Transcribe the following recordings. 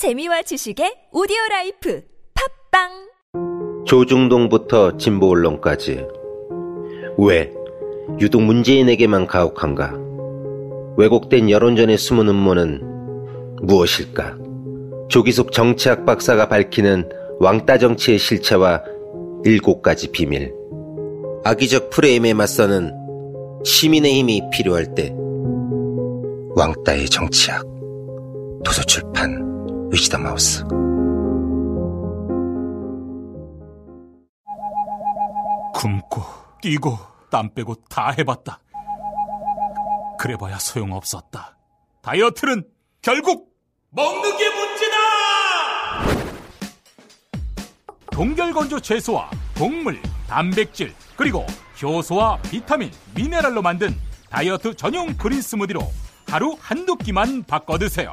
재미와 지식의 오디오 라이프 팟빵 조중동부터 진보 언론까지 왜 유독 문재인에게만 가혹한가? 왜곡된 여론전의 숨은 음모는 무엇일까? 조기숙 정치학 박사가 밝히는 왕따 정치의 실체와 일곱 가지 비밀. 악의적 프레임에 맞서는 시민의 힘이 필요할 때 왕따의 정치학 도서출판 위시덤 하우스 굶고 뛰고 땀 빼고 다 해봤다. 그래봐야 소용없었다. 다이어트는 결국 먹는 게 문제다! 동결건조 채소와 곡물, 단백질, 그리고 효소와 비타민, 미네랄로 만든 다이어트 전용 그린 스무디로 하루 한두 끼만 바꿔 드세요.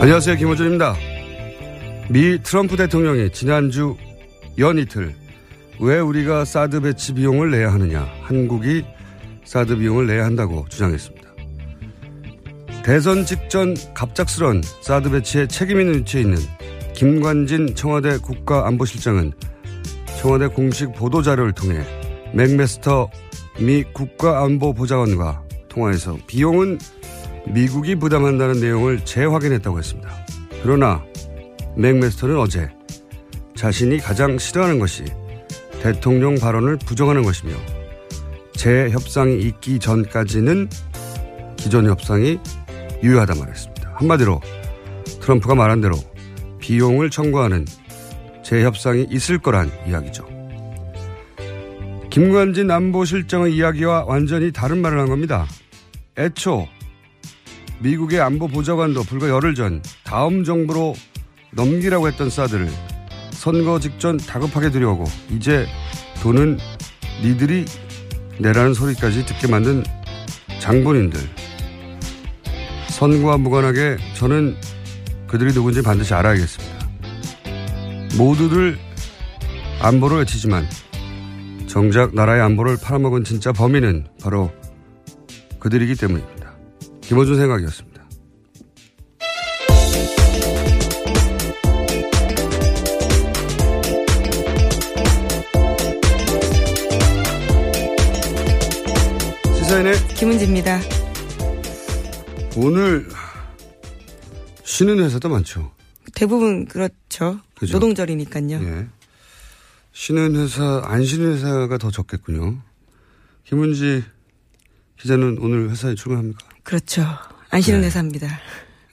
안녕하세요. 김호준입니다. 미 트럼프 대통령이 지난주 연이틀 왜 우리가 사드 배치 비용을 내야 하느냐 한국이 사드 비용을 내야 한다고 주장했습니다. 대선 직전 갑작스런 사드 배치에 책임 있는 위치에 있는 김관진 청와대 국가안보실장은 청와대 공식 보도자료를 통해 맥메스터 미 국가안보보좌관과 통화해서 비용은 미국이 부담한다는 내용을 재확인했다고 했습니다. 그러나 맥메스터는 어제 자신이 가장 싫어하는 것이 대통령 발언을 부정하는 것이며 재협상이 있기 전까지는 기존 협상이 유효하다 말했습니다. 한마디로 트럼프가 말한 대로 비용을 청구하는 재협상이 있을 거란 이야기죠. 김관진 안보실장의 이야기와 완전히 다른 말을 한 겁니다. 애초 미국의 안보 보좌관도 불과 열흘 전 다음 정부로 넘기라고 했던 사드를 선거 직전 다급하게 들여오고 이제 돈은 니들이 내라는 소리까지 듣게 만든 장본인들. 선거와 무관하게 저는 그들이 누군지 반드시 알아야겠습니다. 모두들 안보를 외치지만 정작 나라의 안보를 팔아먹은 진짜 범인은 바로 그들이기 때문입니다. 김호준 생각이었습니다. 시사인의 김은지입니다. 오늘 쉬는 회사도 많죠. 대부분 그렇죠. 그죠? 노동절이니까요. 예. 쉬는 회사, 안 쉬는 회사가 더 적겠군요. 김은지 기자는 오늘 회사에 출근합니까? 그렇죠. 안 쉬는 네. 회사입니다.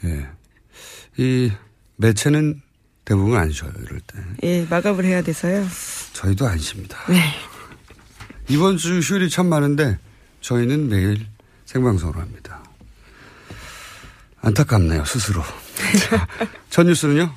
예. 이 매체는 대부분 안 쉬어요, 이럴 때. 예, 마감을 해야 돼서요. 저희도 안 쉽니다. 네. 이번 주 휴일이 참 많은데 저희는 매일 생방송으로 합니다. 안타깝네요, 스스로. 자, 첫 뉴스는요?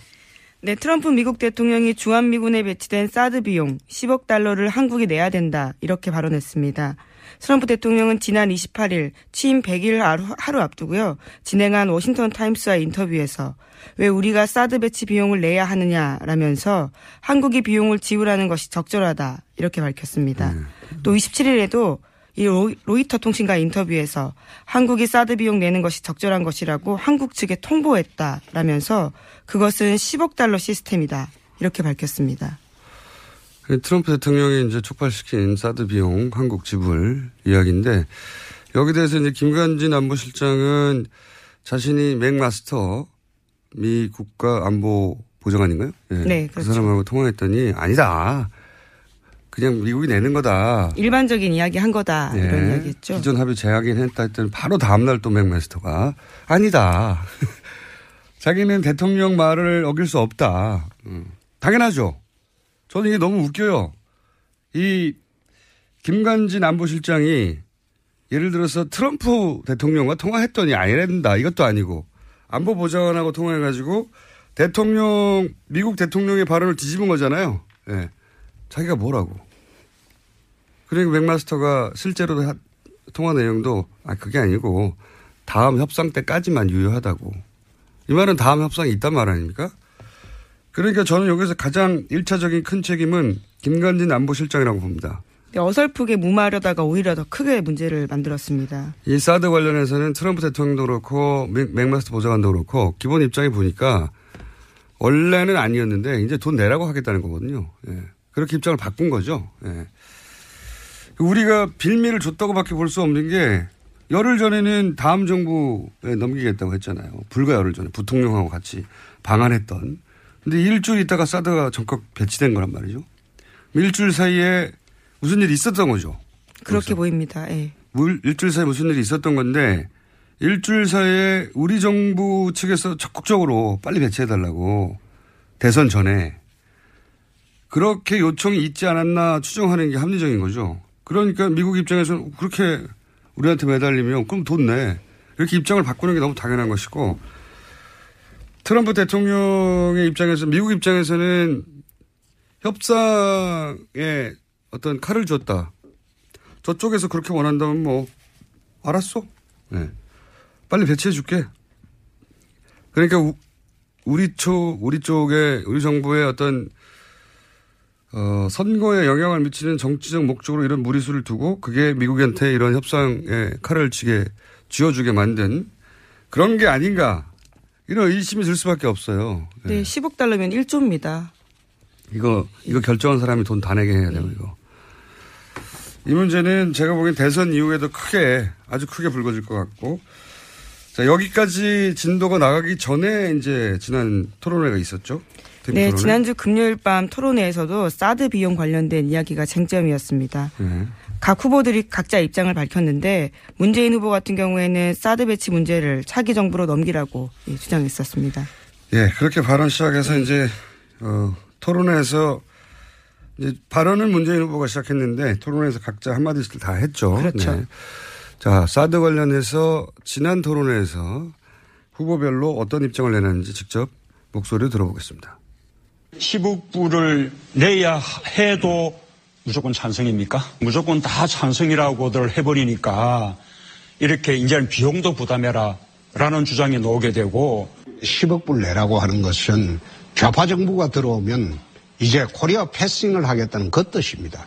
네, 트럼프 미국 대통령이 주한미군에 배치된 사드 비용 10억 달러를 한국이 내야 된다. 이렇게 발언했습니다. 트럼프 대통령은 지난 28일 취임 100일 하루, 하루 앞두고요. 진행한 워싱턴 타임스와의 인터뷰에서 왜 우리가 사드 배치 비용을 내야 하느냐라면서 한국이 비용을 지불하는 것이 적절하다. 이렇게 밝혔습니다. 또 27일에도 이 로이, 터 통신과 인터뷰에서 한국이 사드 비용 내는 것이 적절한 것이라고 한국 측에 통보했다라면서 그것은 10억 달러 시스템이다 이렇게 밝혔습니다. 트럼프 대통령이 이제 촉발시킨 사드 비용 한국 지불 이야기인데 여기 대해서 이제 김관진 안보실장은 자신이 맥마스터 미 국가 안보 보좌관인가요? 네, 네 그렇죠. 그 사람하고 통화했더니 아니다. 그냥 미국이 내는 거다. 일반적인 이야기 한 거다. 네. 이런 이야기했죠. 기존 합의 재확인 했다 했더니 바로 다음날 또 맥마스터가 아니다. 자기는 대통령 말을 어길 수 없다. 음. 당연하죠. 저는 이게 너무 웃겨요. 이 김관진 안보실장이 예를 들어서 트럼프 대통령과 통화했더니 아니란다. 이것도 아니고 안보 보좌관하고 통화해가지고 대통령, 미국 대통령의 발언을 뒤집은 거잖아요. 예. 네. 자기가 뭐라고. 그러니까 맥마스터가 실제로 하, 통화 내용도 아, 그게 아니고 다음 협상 때까지만 유효하다고. 이 말은 다음 협상이 있단 말 아닙니까? 그러니까 저는 여기서 가장 1차적인 큰 책임은 김관진 안보실장이라고 봅니다. 어설프게 무마하려다가 오히려 더 크게 문제를 만들었습니다. 이 사드 관련해서는 트럼프 대통령도 그렇고 맥마스터 보좌관도 그렇고 기본 입장이 보니까 원래는 아니었는데 이제 돈 내라고 하겠다는 거거든요. 예. 그렇게 입장을 바꾼 거죠. 예. 우리가 빌미를 줬다고밖에 볼 수 없는 게 열흘 전에는 다음 정부에 넘기겠다고 했잖아요. 불과 열흘 전에 부통령하고 같이 방한했던 근데 일주일 있다가 사드가 전격 배치된 거란 말이죠. 일주일 사이에 무슨 일이 있었던 거죠. 그렇게 보입니다. 예. 일주일 사이에 무슨 일이 있었던 건데 일주일 사이에 우리 정부 측에서 적극적으로 빨리 배치해달라고 대선 전에 그렇게 요청이 있지 않았나 추정하는 게 합리적인 거죠. 그러니까 미국 입장에서는 그렇게 우리한테 매달리면 그럼 돈 내. 이렇게 입장을 바꾸는 게 너무 당연한 것이고 트럼프 대통령의 입장에서 미국 입장에서는 협상에 어떤 칼을 줬다. 저쪽에서 그렇게 원한다면 뭐 알았어. 네. 빨리 배치해 줄게. 그러니까 우, 우리 쪽 우리 쪽에 우리 정부의 어떤 어, 선거에 영향을 미치는 정치적 목적으로 이런 무리수를 두고 그게 미국한테 이런 협상에 칼을 치게 쥐어주게 만든 그런 게 아닌가 이런 의심이 들 수밖에 없어요. 네, 네 10억 달러면 1조입니다. 이거 이거 결정한 사람이 돈 다 내게 해야 돼요, 이거. 이 문제는 제가 보기엔 대선 이후에도 크게 아주 크게 불거질 것 같고 자, 여기까지 진도가 나가기 전에 이제 지난 토론회가 있었죠. 네, 토론회. 지난주 금요일 밤 토론회에서도 사드 비용 관련된 이야기가 쟁점이었습니다. 네. 각 후보들이 각자 입장을 밝혔는데 문재인 후보 같은 경우에는 사드 배치 문제를 차기 정부로 넘기라고 주장했었습니다. 예, 그렇게 발언 시작해서 이제 어, 토론회에서 이제 발언은 문재인 후보가 시작했는데 토론회에서 각자 한마디씩 다 했죠. 그렇죠. 네. 자, 사드 관련해서 지난 토론회에서 후보별로 어떤 입장을 내놨는지 직접 목소리를 들어보겠습니다. 10억 불을 내야 해도 무조건 찬성입니까? 무조건 다 찬성이라고들 해버리니까 이렇게 이제는 비용도 부담해라 라는 주장이 나오게 되고 10억 불 내라고 하는 것은 좌파 정부가 들어오면 이제 코리아 패싱을 하겠다는 그 뜻입니다.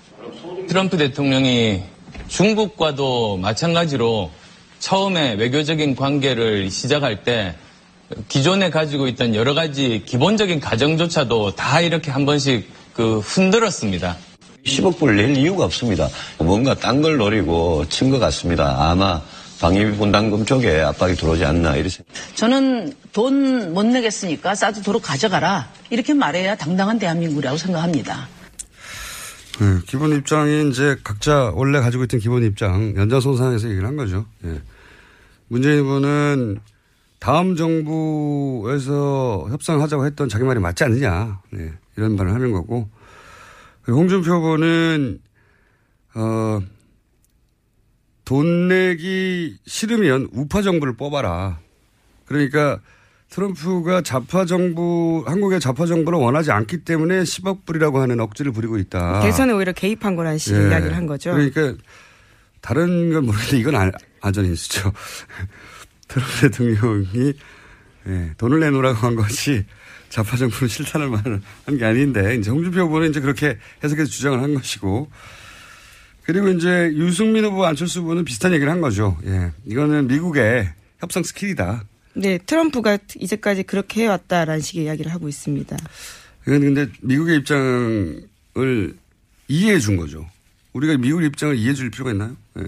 트럼프 대통령이 중국과도 마찬가지로 처음에 외교적인 관계를 시작할 때 기존에 가지고 있던 여러 가지 기본적인 가정조차도 다 이렇게 한 번씩 그 흔들었습니다. 10억 불 낼 이유가 없습니다. 뭔가 딴 걸 노리고 친 것 같습니다. 아마 방위분담금 쪽에 압박이 들어오지 않나 이렇게 저는 돈 못 내겠으니까 도로 가져가라 이렇게 말해야 당당한 대한민국이라고 생각합니다. 네, 기본 입장이 이제 각자 원래 가지고 있던 기본 입장 연장선상에서 얘기를 한 거죠. 예. 문재인 후보는 다음 정부에서 협상하자고 했던 자기 말이 맞지 않느냐 네, 이런 말을 하는 거고 홍준표 후보는 어, 돈 내기 싫으면 우파 정부를 뽑아라. 그러니까 트럼프가 좌파 정부, 한국의 좌파 정부를 원하지 않기 때문에 10억 불이라고 하는 억지를 부리고 있다. 대선에 오히려 개입한 거란 식의 예. 이야기를 한 거죠. 그러니까 다른 건 모르겠는데 이건 아, 안전인수죠. 트럼프 대통령이 예, 돈을 내놓으라고 한 것이 좌파 정부를 실탄을 말한 게 아닌데 이제 홍준표 후보는 이제 그렇게 해석해서 주장을 한 것이고 그리고 이제 유승민 후보 안철수 후보는 비슷한 얘기를 한 거죠. 예. 이거는 미국의 협상 스킬이다. 네, 트럼프가 이제까지 그렇게 해왔다라는 식의 이야기를 하고 있습니다. 이건 근데 미국의 입장을 이해해 준 거죠. 우리가 미국 입장을 이해해 줄 필요가 있나요? 예.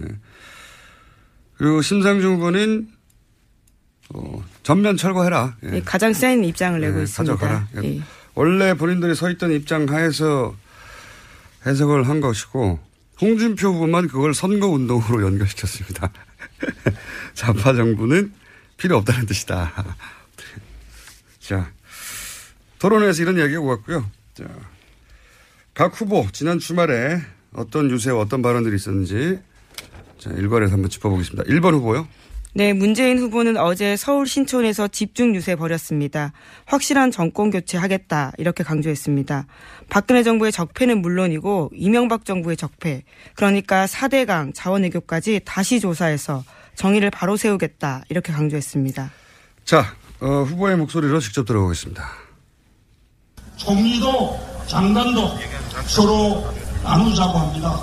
그리고 심상정 후보는 어, 전면 철거해라. 예. 네, 가장 센 입장을 내고 예, 있습니다. 가져가라. 예. 원래 본인들이 서 있던 입장 하에서 해석을 한 것이고 홍준표 후보만 그걸 선거 운동으로 연결시켰습니다. 좌파 정부는 필요 없다는 뜻이다. 자, 토론회에서 이런 이야기가 오갔고요. 자, 각 후보 지난 주말에 어떤 유세와 어떤 발언들이 있었는지 자, 일괄해서 한번 짚어보겠습니다. 1번 후보요. 네, 문재인 후보는 어제 서울 신촌에서 집중 유세 벌였습니다. 확실한 정권 교체 하겠다 이렇게 강조했습니다. 박근혜 정부의 적폐는 물론이고 이명박 정부의 적폐, 그러니까 4대강 자원 외교까지 다시 조사해서 정의를 바로 세우겠다 이렇게 강조했습니다. 자, 어, 후보의 목소리로 직접 들어보겠습니다. 총리도 장관도 서로 나누자고 합니다.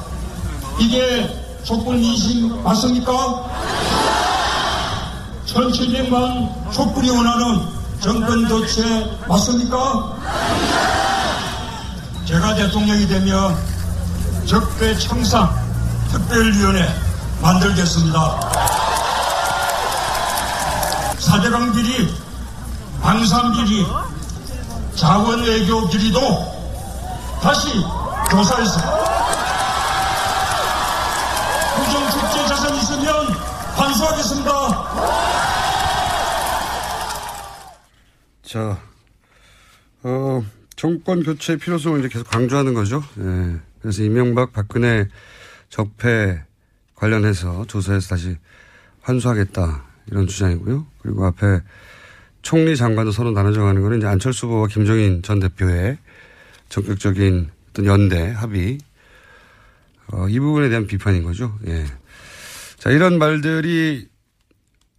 이게 촛불 민심 맞습니까? 1700만 촛불이 원하는 정권 교체 맞습니까? 제가 대통령이 되면 적폐 청산 특별위원회 만들겠습니다. 사대강 비리, 방산 비리, 자원 외교 비리도 다시 조사해서 부정 축제 자산 있으면 반수하겠습니다. 자, 어, 정권 교체 필요성을 이제 계속 강조하는 거죠. 예. 그래서 이명박, 박근혜 적폐 관련해서 조사해서 다시 환수하겠다. 이런 주장이고요. 그리고 앞에 총리 장관도 서로 나눠져 가는 거는 이제 안철수 후보와 김종인 전 대표의 적극적인 어떤 연대, 합의. 어, 이 부분에 대한 비판인 거죠. 예. 자, 이런 말들이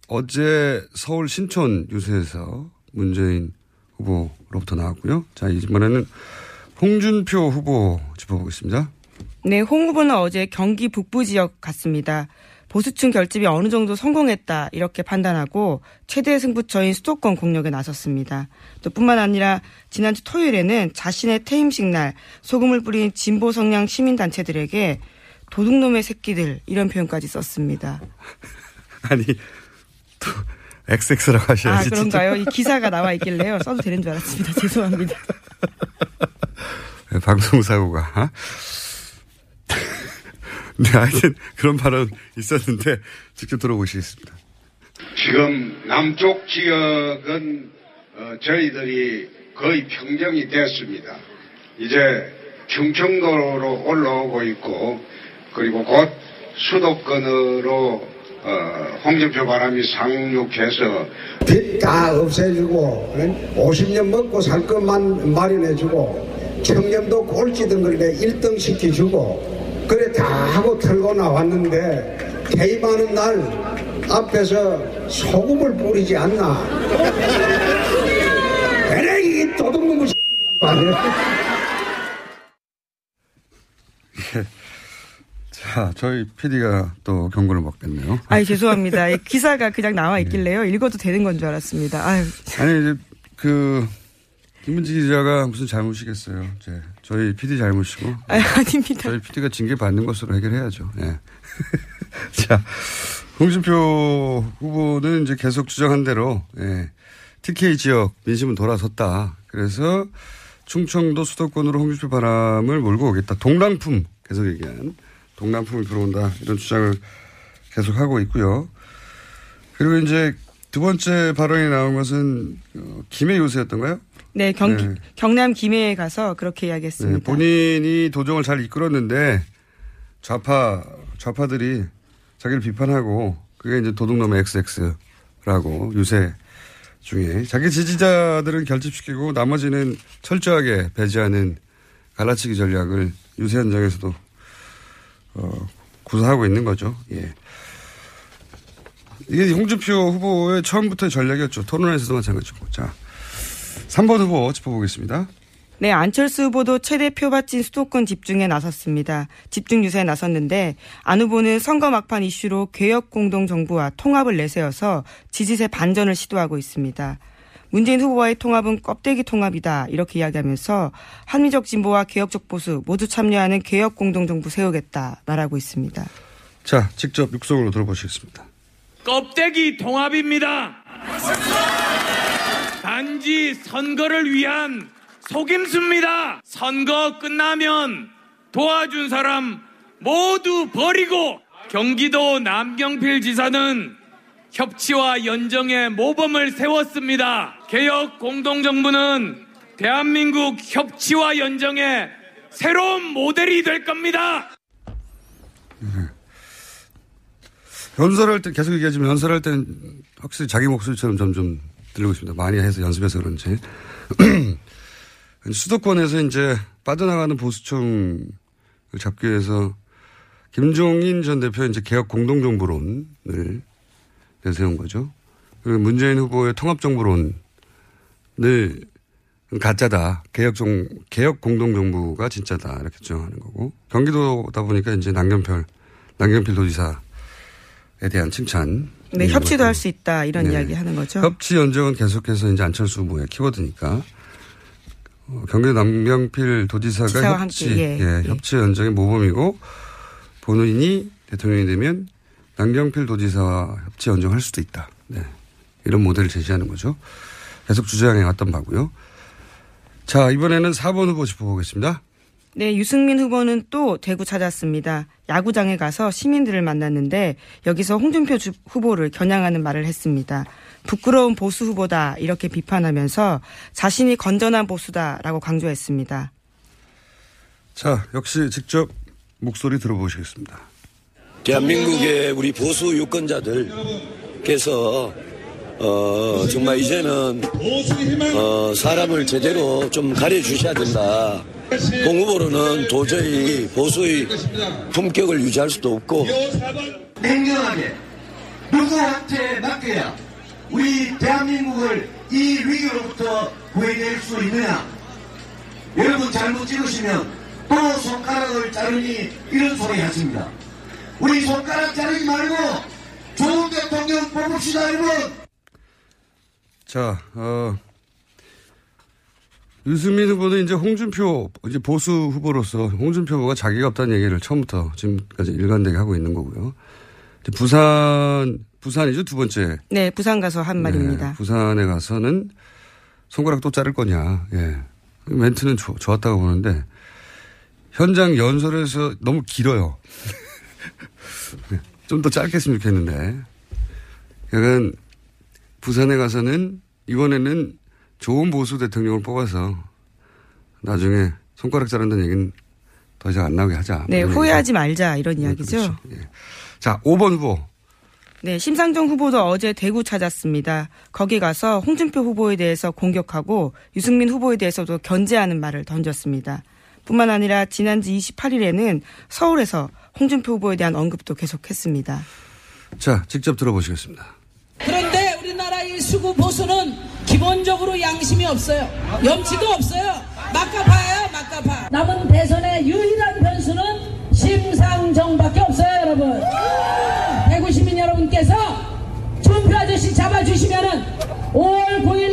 어제 서울 신촌 유세에서 문재인 후보로부터 나왔고요. 자, 이번에는 홍준표 후보 짚어보겠습니다. 네, 홍 후보는 어제 경기 북부 지역 갔습니다. 보수층 결집이 어느 정도 성공했다 이렇게 판단하고 최대 승부처인 수도권 공격에 나섰습니다. 또 뿐만 아니라 지난주 토요일에는 자신의 퇴임식 날 소금을 뿌린 진보 성향 시민단체들에게 도둑놈의 새끼들 이런 표현까지 썼습니다. 아니 또 XX라고 하셔야지. 아 그런가요? 이 기사가 나와 있길래요. 써도 되는 줄 알았습니다. 죄송합니다. 네, 방송사고가. 네, 하여튼 그런 발언 있었는데 직접 들어보시겠습니다. 지금 남쪽 지역은 어, 저희들이 거의 평정이 됐습니다. 이제 충청도로 올라오고 있고 그리고 곧 수도권으로 어, 홍준표 바람이 상륙해서 빚 다 없애주고 50년 먹고 살 것만 마련해주고 청렴도 꼴찌든 걸에 1등 시켜주고 그래 다 하고 털고 나왔는데 개입하는 날 앞에서 소금을 뿌리지 않나. 에레이 도둑놈의 자, 저희 PD가 또 경고를 먹겠네요. 아이 죄송합니다. 이 기사가 그냥 나와 있길래요. 읽어도 되는 건 줄 알았습니다. 아유. 아니 이제 그 김문지 기자가 무슨 잘못이겠어요. 이제 저희 PD 잘못이고. 아, 아닙니다. 저희 PD가 징계 받는 것으로 해결해야죠. 예. 자, 홍준표 후보는 이제 계속 주장한 대로 예. TK 지역 민심은 돌아섰다. 그래서 충청도 수도권으로 홍준표 바람을 몰고 오겠다. 동랑품 계속 얘기한 동남풍이 들어온다 이런 주장을 계속 하고 있고요. 그리고 이제 두 번째 발언이 나온 것은 어, 김해 요새였던가요? 네, 경, 네. 경남 김해에 가서 그렇게 네, 이야기했습니다. 본인이 도정을 잘 이끌었는데 좌파 좌파들이 자기를 비판하고 그게 이제 도둑놈의 XX라고 유세 중에 자기 지지자들은 결집시키고 나머지는 철저하게 배제하는 갈라치기 전략을 유세 현장에서도 어, 구사하고 있는 거죠. 예. 이게 홍준표 후보의 처음부터의 전략이었죠. 토론회에서도 마찬가지고. 자, 3번 후보 짚어보겠습니다. 네, 안철수 후보도 최대 표밭진 수도권 집중에 나섰습니다. 집중 유세에 나섰는데 안 후보는 선거 막판 이슈로 개혁 공동 정부와 통합을 내세워서 지지세 반전을 시도하고 있습니다. 문재인 후보와의 통합은 껍데기 통합이다 이렇게 이야기하면서 한미적 진보와 개혁적 보수 모두 참여하는 개혁 공동 정부 세우겠다 말하고 있습니다. 자, 직접 육성으로 들어보시겠습니다. 껍데기 통합입니다. 단지 선거를 위한 속임수입니다. 선거 끝나면 도와준 사람 모두 버리고 경기도 남경필 지사는 협치와 연정의 모범을 세웠습니다. 개혁 공동정부는 대한민국 협치와 연정의 새로운 모델이 될 겁니다. 연설할 때 계속 얘기하지만 연설할 때는 확실히 자기 목소리처럼 점점 들리고 있습니다. 많이 해서 연습해서 그런지. 수도권에서 이제 빠져나가는 보수청을 잡기 위해서 김종인 전 대표 이제 개혁 공동정부론을 내세운 거죠. 그리고 문재인 후보의 통합정부론을 가짜다. 개혁 정, 개혁 공동정부가 진짜다. 이렇게 주장하는 거고. 경기도다 보니까 이제 남경필, 남경필 도지사에 대한 칭찬. 네, 협치도 할 수 있다. 이런 네. 이야기 하는 거죠. 협치 연정은 계속해서 이제 안철수 후보의 키워드니까. 어, 경기도 남경필 도지사가 협치, 함께, 예, 예, 예. 협치 연정의 모범이고 본인이 대통령이 되면 남경필 도지사와 협치 연정할 수도 있다. 네. 이런 모델을 제시하는 거죠. 계속 주장해 왔던 바고요. 자, 이번에는 4번 후보 짚어보겠습니다. 네, 유승민 후보는 또 대구 찾았습니다. 야구장에 가서 시민들을 만났는데 여기서 홍준표 후보를 겨냥하는 말을 했습니다. 부끄러운 보수 후보다 이렇게 비판하면서 자신이 건전한 보수다라고 강조했습니다. 자, 역시 직접 목소리 들어보시겠습니다. 대한민국의 우리 보수 유권자들께서 어, 정말 이제는 어, 사람을 제대로 좀 가려주셔야 된다. 공 후보로는 도저히 보수의 품격을 유지할 수도 없고. 냉정하게 누구한테 맡겨야 우리 대한민국을 이 위기로부터 구해낼 수 있느냐? 여러분 잘못 찍으시면 또 손가락을 자르니 이런 소리 하십니다 우리 손가락 자르지 말고 좋은 대통령 뽑읍시다 여러분 자, 어, 유승민 후보는 이제 홍준표, 이제 보수 후보로서 홍준표 후보가 자기가 없다는 얘기를 처음부터 지금까지 일관되게 하고 있는 거고요. 부산, 부산이죠, 두 번째. 네, 부산 가서 한 말입니다. 네, 부산에 가서는 손가락 또 자를 거냐, 예. 멘트는 좋, 좋았다고 보는데, 현장 연설에서 너무 길어요. 네, 좀더 짧게 했으면 좋겠는데. 약간 부산에 가서는 이번에는 좋은 보수 대통령을 뽑아서 나중에 손가락 자른다는 얘기는 더 이상 안 나오게 하자. 네, 후회하지 말자 이런 네, 이야기죠. 그렇죠. 예. 자, 5번 후보. 네, 심상정 후보도 어제 대구 찾았습니다. 거기 가서 홍준표 후보에 대해서 공격하고 유승민 후보에 대해서도 견제하는 말을 던졌습니다. 뿐만 아니라 지난주 28일에는 서울에서 홍준표 후보에 대한 언급도 계속했습니다. 자, 직접 들어보시겠습니다. 그런데 우리나라의 수구 보수는 기본적으로 양심이 없어요. 염치도 없어요. 막가파예요, 막가파. 남은 대선의 유일한 변수는 심상정밖에 없어요, 여러분. 대구 시민 여러분께서 준표 아저씨 잡아주시면은 5월 9일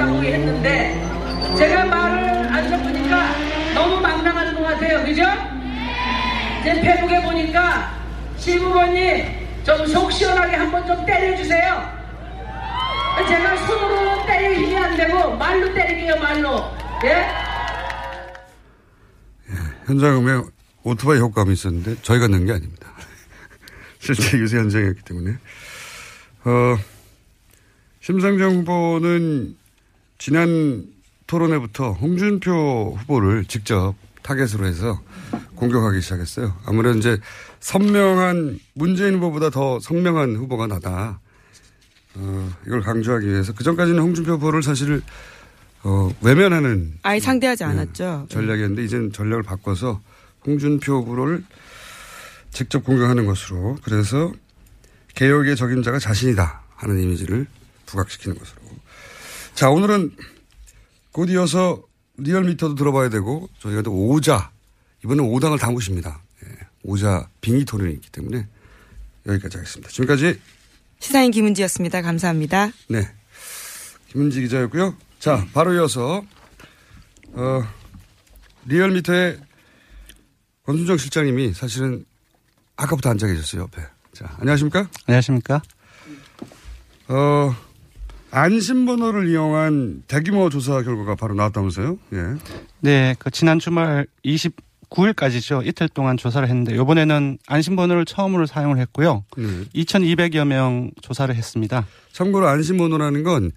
않겠다고 했는데 제가 말을 안 섞으니까 너무 망당하는 것 같아요, 그죠? 제 페북에 보니까 시부모님 좀 속 시원하게 한번 좀 때려주세요. 제가 손으로 때릴 힘이 안 되고 말로 때리게요 말로. 예? 예 현장음에 오토바이 효과음이 있었는데 저희가 넣은 게 아닙니다. 실제 유세 현장이었기 때문에. 어, 심상정 후보는 지난 토론회부터 홍준표 후보를 직접 타겟으로 해서 공격하기 시작했어요. 아무래도 이제 선명한 문재인 후보보다 더 선명한 후보가 나다. 어, 이걸 강조하기 위해서 그 전까지는 홍준표 후보를 사실 어, 외면하는 아예 상대하지 네, 않았죠. 전략이었는데 이제는 전략을 바꿔서 홍준표 후보를 직접 공격하는 것으로 그래서 개혁의 적임자가 자신이다 하는 이미지를 부각시키는 것으로. 자, 오늘은 곧 이어서 리얼미터도 들어봐야 되고 저희가 또 오자 이번엔 오당을 담으십니다. 예, 오자 빙의 토론이 있기 때문에 여기까지 하겠습니다. 지금까지 시사인 김은지였습니다. 감사합니다. 네. 김은지 기자였고요. 자, 바로 이어서 어, 리얼미터의 권순정 실장님이 사실은 아까부터 앉아 계셨어요, 옆에. 자, 안녕하십니까? 안녕하십니까? 어, 안심번호를 이용한 대규모 조사 결과가 바로 나왔다면서요? 예. 네, 그 지난 주말 29일까지죠. 이틀 동안 조사를 했는데 이번에는 안심번호를 처음으로 사용을 했고요. 네. 2,200여 명 조사를 했습니다. 참고로 안심번호라는 건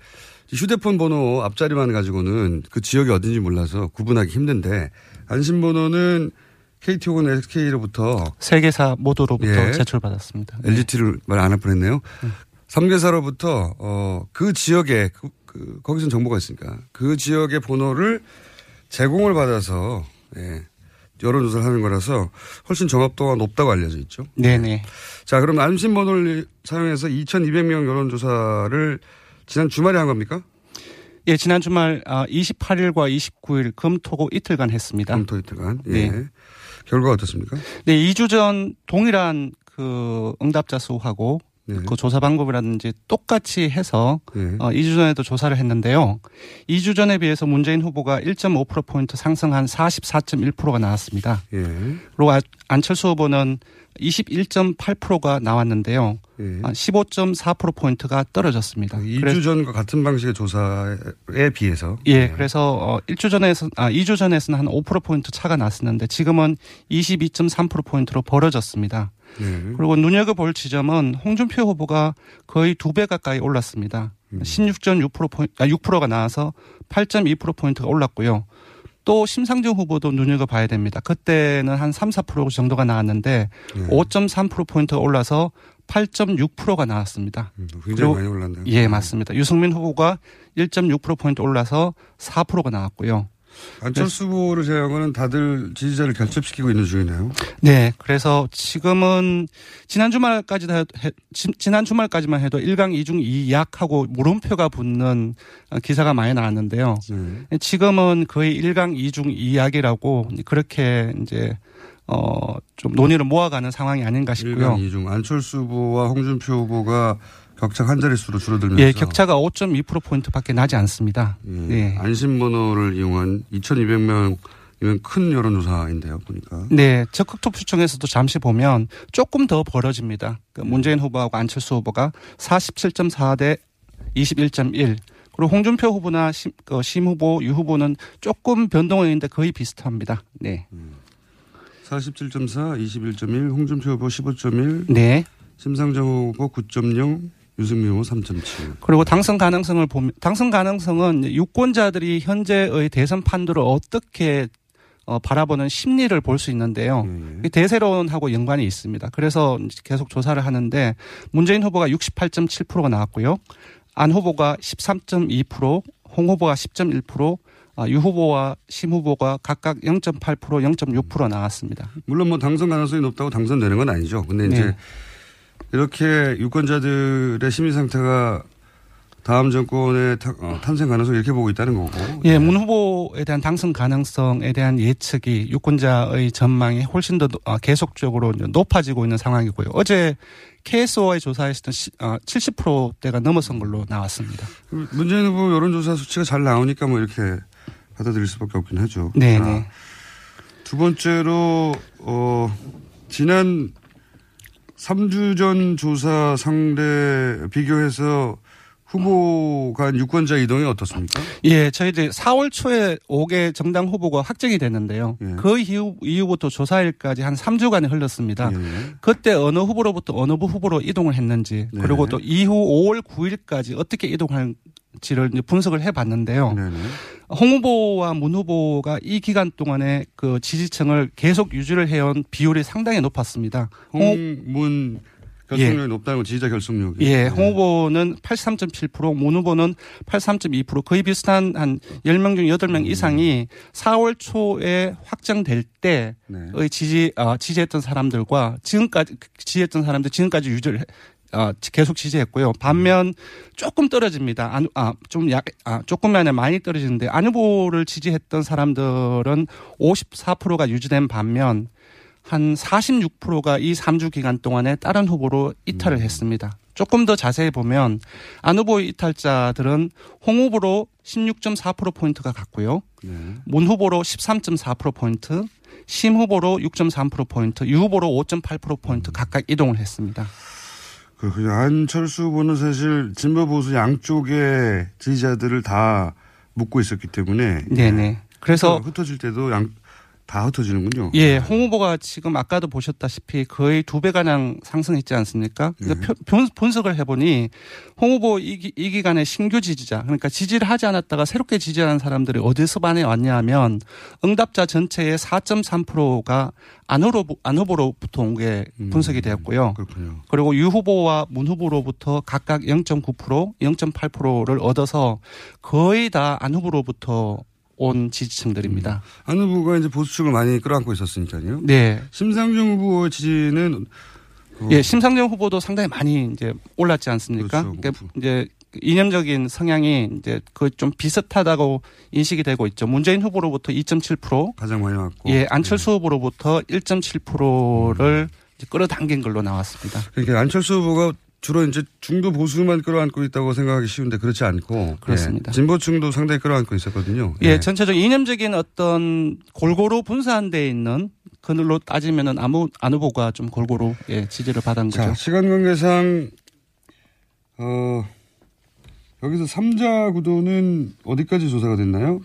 휴대폰 번호 앞자리만 가지고는 그 지역이 어딘지 몰라서 구분하기 힘든데 안심번호는 KT 혹은 SK로부터 세 개사 모두로부터 예. 제출받았습니다. LGT를 말 안 할 뻔했네요. 3개사로부터 어, 그 지역에 그, 그, 거기선 정보가 있으니까 그 지역의 번호를 제공을 받아서 예, 여론조사를 하는 거라서 훨씬 정확도가 높다고 알려져 있죠. 네네. 자, 그럼 안심 번호를 사용해서 2,200명 여론조사를 지난 주말에 한 겁니까? 예, 지난 주말 아, 28일과 29일 금토고 이틀간 했습니다. 금토 이틀간. 예. 네. 결과가 어떻습니까? 네, 2주 전 동일한 그 응답자 수하고 네. 그 조사 방법이라든지 똑같이 해서 네. 어, 2주 전에도 조사를 했는데요. 2주 전에 비해서 문재인 후보가 1.5%포인트 상승한 44.1%가 나왔습니다. 예. 그리고 아- 안철수 후보는 21.8%가 나왔는데요. 예. 아, 15.4%포인트가 떨어졌습니다. 2주 전과 같은 방식의 조사에 비해서. 예, 그래서 어 1주 전에서 아 2주 전에서는 한 5% 포인트 차가 났었는데 지금은 22.3% 포인트로 벌어졌습니다. 네. 그리고 눈여겨 볼 지점은 홍준표 후보가 거의 두 배 가까이 올랐습니다. 음. 16.6% 포인트 아 6%가 나와서 8.2% 포인트가 올랐고요. 또 심상정 후보도 눈여겨 봐야 됩니다. 그때는 한 3, 4% 정도가 나왔는데 네. 5.3% 포인트가 올라서 8.6%가 나왔습니다. 음, 굉장히 많이 올랐네요. 예, 맞습니다. 유승민 후보가 1.6% 포인트 올라서 4%가 나왔고요. 안철수 후보를 제외하고는 다들 지지자를 결집시키고 있는 중이네요. 네, 그래서 지금은 지난 주말까지 해, 지- 지난 주말까지만 해도 1강 2중 2약하고 물음표가 붙는 어, 기사가 많이 나왔는데요. 네. 지금은 거의 1강 2중 2약이라고 그렇게 이제 어 좀 논의를 모아가는 상황이 아닌가 싶고요. 1강 2중 안철수 후보와 홍준표 후보가 격차 한 자릿수로 줄어들면서 예, 격차가 5.2% 포인트밖에 나지 않습니다. 예. 안심번호를 이용한 2,200명이면 큰 여론조사인데요, 보니까. 네, 적극 투표청에서도 잠시 보면 조금 더 벌어집니다. 그 문재인 후보하고 안철수 후보가 47.4 대 21.1. 그리고 홍준표 후보나 심, 그심 후보, 유 후보는 조금 변동은 있는데 거의 비슷합니다. 네. 47.4, 21.1, 홍준표 후보 15.1, 네. 심상정 후보 9.0, 유승민 후보 3.7. 그리고 당선 가능성을 보면 당선 가능성은 유권자들이 현재의 대선 판도를 어떻게 어, 바라보는 심리를 볼 수 있는데요. 이 대세론하고 연관이 있습니다. 그래서 계속 조사를 하는데 문재인 후보가 68.7%가 나왔고요. 안 후보가 13.2%, 홍 후보가 10.1%, 아, 유 후보와 심 후보가 각각 0.8%, 0.6% 나왔습니다. 물론 뭐 당선 가능성이 높다고 당선되는 건 아니죠. 근데 이제 네. 이렇게 유권자들의 심리 상태가 다음 정권의 타- 어, 탄생 가능성 이렇게 보고 있다는 거고. 예, 문 후보에 대한 당선 가능성에 대한 예측이 유권자의 전망이 훨씬 더 노- 어, 계속적으로 높아지고 있는 상황이고요. 어제 KSOI의 조사에서는 시- 어, 70%대가 넘어선 걸로 나왔습니다. 문재인 후보 여론조사 수치가 잘 나오니까 뭐 이렇게 받아들일 수밖에 없긴 하죠. 네. 네. 두 번째로 어 지난 3주 전 조사 상대 비교해서 후보 간 유권자 이동이 어떻습니까? 예, 저희들 4월 초에 5개 정당 후보가 확정이 됐는데요. 그 이후, 이후부터 조사일까지 한 3주간이 흘렀습니다. 그때 어느 후보로부터 어느 후보로 이동을 했는지 그리고 또 이후 5월 9일까지 어떻게 이동할 지를 이제 분석을 해 봤는데요. 홍 후보와 문 후보가 이 기간 동안에 그 지지층을 계속 유지를 해온 비율이 상당히 높았습니다. 홍문 결속력이 높다는 건 지지자 결속력이. 예, 홍 후보는 83.7%, 문 후보는 83.2% 거의 비슷한 한 10명 중 8명 이상이 4월 초에 확정될 때의 지지, 어, 지지했던 사람들과 지금까지, 지지했던 사람들 지금까지 유지를 해- 어, 계속 지지했고요. 반면 조금 떨어집니다. 안, 아, 좀 약, 아, 조금이 아니라 많이 떨어지는데 안 후보를 지지했던 사람들은 54%가 유지된 반면 한 46%가 이 3주 기간 동안에 다른 후보로 이탈을 했습니다. 조금 더 자세히 보면 안 후보의 이탈자들은 홍 후보로 16.4%포인트가 갔고요. 문 후보로 13.4%포인트, 심 후보로 6.3%포인트, 유 후보로 5.8%포인트 각각 이동을 했습니다. 그렇군요. 안철수 후보는 사실 진보 보수 양쪽의 지지자들을 다 묶고 있었기 때문에 네네. 그래서 흩어질 때도 양 다 흩어지는군요. 예, 홍 후보가 지금 아까도 보셨다시피 거의 두 배 가량 상승했지 않습니까? 그러니까 표- 분석을 해보니 홍 후보 이, 기- 이 기간에 신규 지지자, 그러니까 지지를 하지 않았다가 새롭게 지지하는 사람들이 어디서 반에 왔냐 하면 응답자 전체의 4.3%가 안, 후로, 안 후보로부터 온 게 분석이 되었고요. 그리고 유 후보와 문 후보로부터 각각 0.9%, 0.8%를 얻어서 거의 다 안 후보로부터 온 지지층들입니다. 안 후보가 이제 보수층을 많이 끌어안고 있었으니까요. 네. 심상정 후보의 지지는 어, 예, 심상정 후보도 상당히 많이 이제 올랐지 않습니까? 그렇죠. 그러니까 이제 이념적인 성향이 이제 그 좀 비슷하다고 인식이 되고 있죠. 문재인 후보로부터 2.7%, 가장 많이 왔고. 예, 안철수 후보로부터 1.7%를 이제 끌어당긴 걸로 나왔습니다. 그러니까 안철수 후보가 주로 이제 중도 보수만 끌어안고 있다고 생각하기 쉬운데 그렇지 않고 그렇습니다. 예, 진보층도 상당히 끌어안고 있었거든요. 예, 전체적 이념적인 어떤 골고루 분산돼 돼 있는 그늘로 따지면은 아무 안 후보가 좀 골고루 예, 지지를 받은 거죠. 자, 시간 관계상 어 여기서 삼자 구도는 어디까지 조사가 됐나요?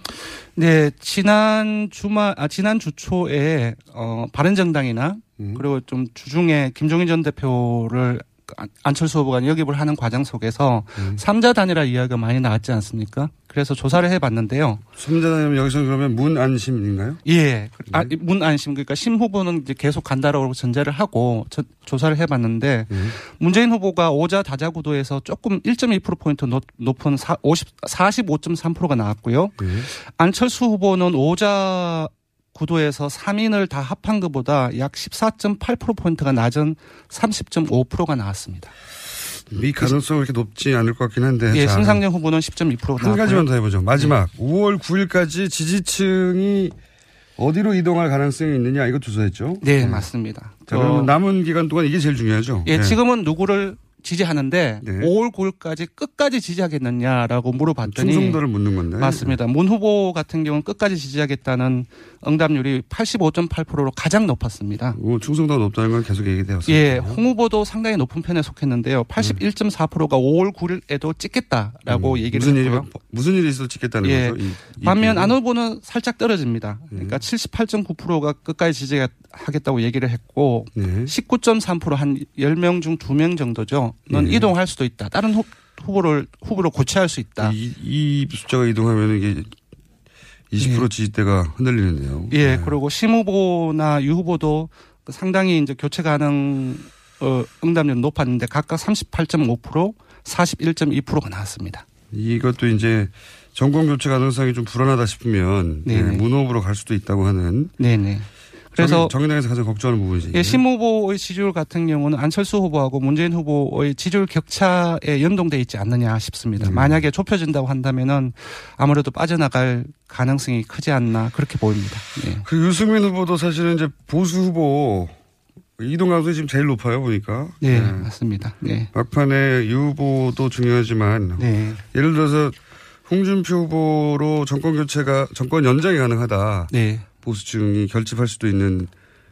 네, 지난 주말, 아, 지난 주 초에, 어, 바른정당이나, 음. 그리고 좀 주중에 김종인 전 대표를 안- 안철수 후보가 역입을 하는 과정 속에서 음. 삼자 단일화 이야기가 많이 나왔지 않습니까? 그래서 조사를 해봤는데요. 삼자다면 여기서 그러면 문안심인가요? 예. 아, 문안심, 그러니까 심 후보는 이제 계속 간다라고 전제를 하고 저- 조사를 해봤는데 문재인 후보가 오자 다자 구도에서 조금 1.2%포인트 높, 높은 사, 50, 45.3%가 나왔고요. 안철수 후보는 오자 구도에서 3인을 다 합한 것보다 약 14.8%포인트가 낮은 30.5%가 나왔습니다. 이 가능성은 그렇게 높지 않을 것 같긴 한데. 예, 자, 심상정 후보는 10.2%가 한 가지만 더 해보죠. 마지막 네. 5월 9일까지 지지층이 어디로 이동할 가능성이 있느냐 이거 조사했죠. 네, 맞습니다. 자, 어, 그러면 남은 기간 동안 이게 제일 중요하죠. 예, 네. 지금은 누구를 지지하는데 5월 9일까지 끝까지 지지하겠느냐라고 물어봤더니 충성도를 묻는 건데. 맞습니다. 문 후보 같은 경우는 끝까지 지지하겠다는 응답률이 85.8%로 가장 높았습니다. 뭐 충성도가 높다는 건 계속 얘기되었어요. 예, 홍 후보도 상당히 높은 편에 속했는데요. 81.4%가 5월 9일에도 찍겠다라고 얘기를 음. 무슨 일이 했고요. 무슨 일이 있어도 찍겠다는 예. 거죠. 이- 이 반면. 안 후보는 살짝 떨어집니다. 예. 그러니까 78.9%가 끝까지 지지하겠다고 얘기를 했고 네. 19.3%한 10명 중 2명 정도죠. 는 예. 이동할 수도 있다. 다른 후, 후보를 후보로 고치할 수 있다. 이, 이 숫자가 이동하면 이게 20% 지지대가 흔들리는데요. 예, 그리고 심 후보나 유 후보도 상당히 이제 교체 가능 어, 응답률 높았는데 각각 38.5%, 41.2%가 나왔습니다. 이것도 이제 정권 교체 가능성이 좀 불안하다 싶으면 예, 네네. 문호흡으로 갈 수도 있다고 하는. 네네. 그래서 정의, 당에서 가장 걱정하는 부분이지. 예, 심 후보의 지지율 같은 경우는 안철수 후보하고 문재인 후보의 지지율 격차에 연동돼 있지 않느냐 싶습니다. 만약에 좁혀진다고 한다면은 아무래도 빠져나갈 가능성이 크지 않나 그렇게 보입니다. 예. 그 유승민 후보도 사실은 이제 보수 후보 이동 가능성이 지금 제일 높아요 보니까. 네, 예. 맞습니다. 네. 막판에 유 후보도 중요하지만 네. 예를 들어서 홍준표 후보로 정권 교체가 정권 연장이 가능하다. 네. 보수층이 결집할 수도 있는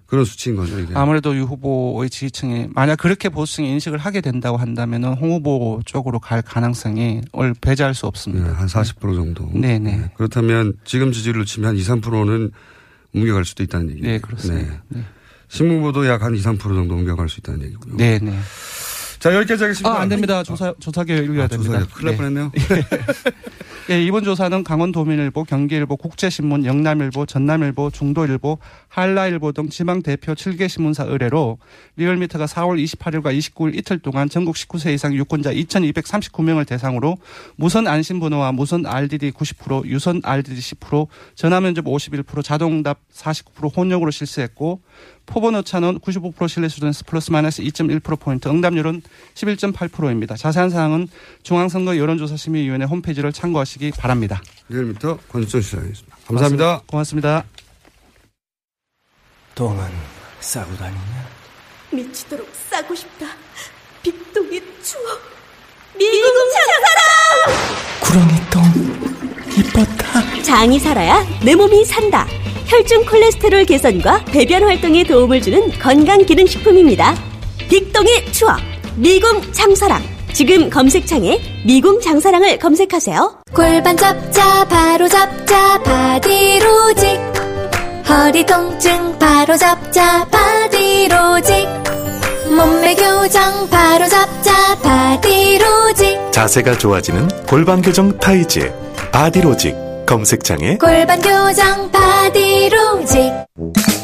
그런 수치인 거죠. 이게. 아무래도 유 후보의 지지층이 만약 그렇게 보수층이 인식을 하게 된다고 한다면 은 홍 후보 쪽으로 갈 가능성이 얼 배제할 수 없습니다. 네, 한40% 정도. 네네. 그렇다면 지금 지지율로 치면 한 2, 3%는 옮겨갈 수도 있다는 얘기죠. 네, 그렇습니다. 네. 신무보도 약 한 2, 3% 정도 옮겨갈 수 있다는 얘기고요. 네네. 자, 여기까지 하겠습니다. 아, 안 됩니다. 조사, 조사 결과 읽어야 됩니다. 조사요. 큰일 날 뻔했네요. 예, 이번 조사는 강원도민일보, 경기일보, 국제신문, 영남일보, 전남일보, 중도일보, 한라일보 등 지방 대표 7개 신문사 의뢰로 리얼미터가 4월 28일과 29일 이틀 동안 전국 19세 이상 유권자 2,239명을 대상으로 무선 안심 번호와 무선 RDD 90%, 유선 RDD 10%, 전화 면접 51%, 자동답 49% 혼용으로 실시했고 포번 오차는 95% 신뢰 수준 플러스 마이너스 2.1%포인트, 응답률은 11.8%입니다. 자세한 사항은 중앙선거 여론조사심의위원회 홈페이지를 참고하시 기 바랍니다. 리얼미터 권수정 시장이었습니다. 감사합니다. 고맙습니다. 똥은 싸고 다니냐? 미치도록 싸고 싶다. 빅동의 추억. 미국 장사랑! 구렁이 똥 이뻤다. 장이 살아야 내 몸이 산다. 혈중 콜레스테롤 개선과 배변 활동에 도움을 주는 건강 기능 식품입니다. 빅동의 추억. 미궁 장사랑. 지금 검색창에 미궁 장사랑을 검색하세요. 골반 잡자 바로 잡자 바디로직. 허리 통증 바로 잡자 바디로직. 몸매 교정 바로 잡자 바디로직. 자세가 좋아지는 골반 교정 타이즈 바디로직 검색창에. 골반 교정 바디로직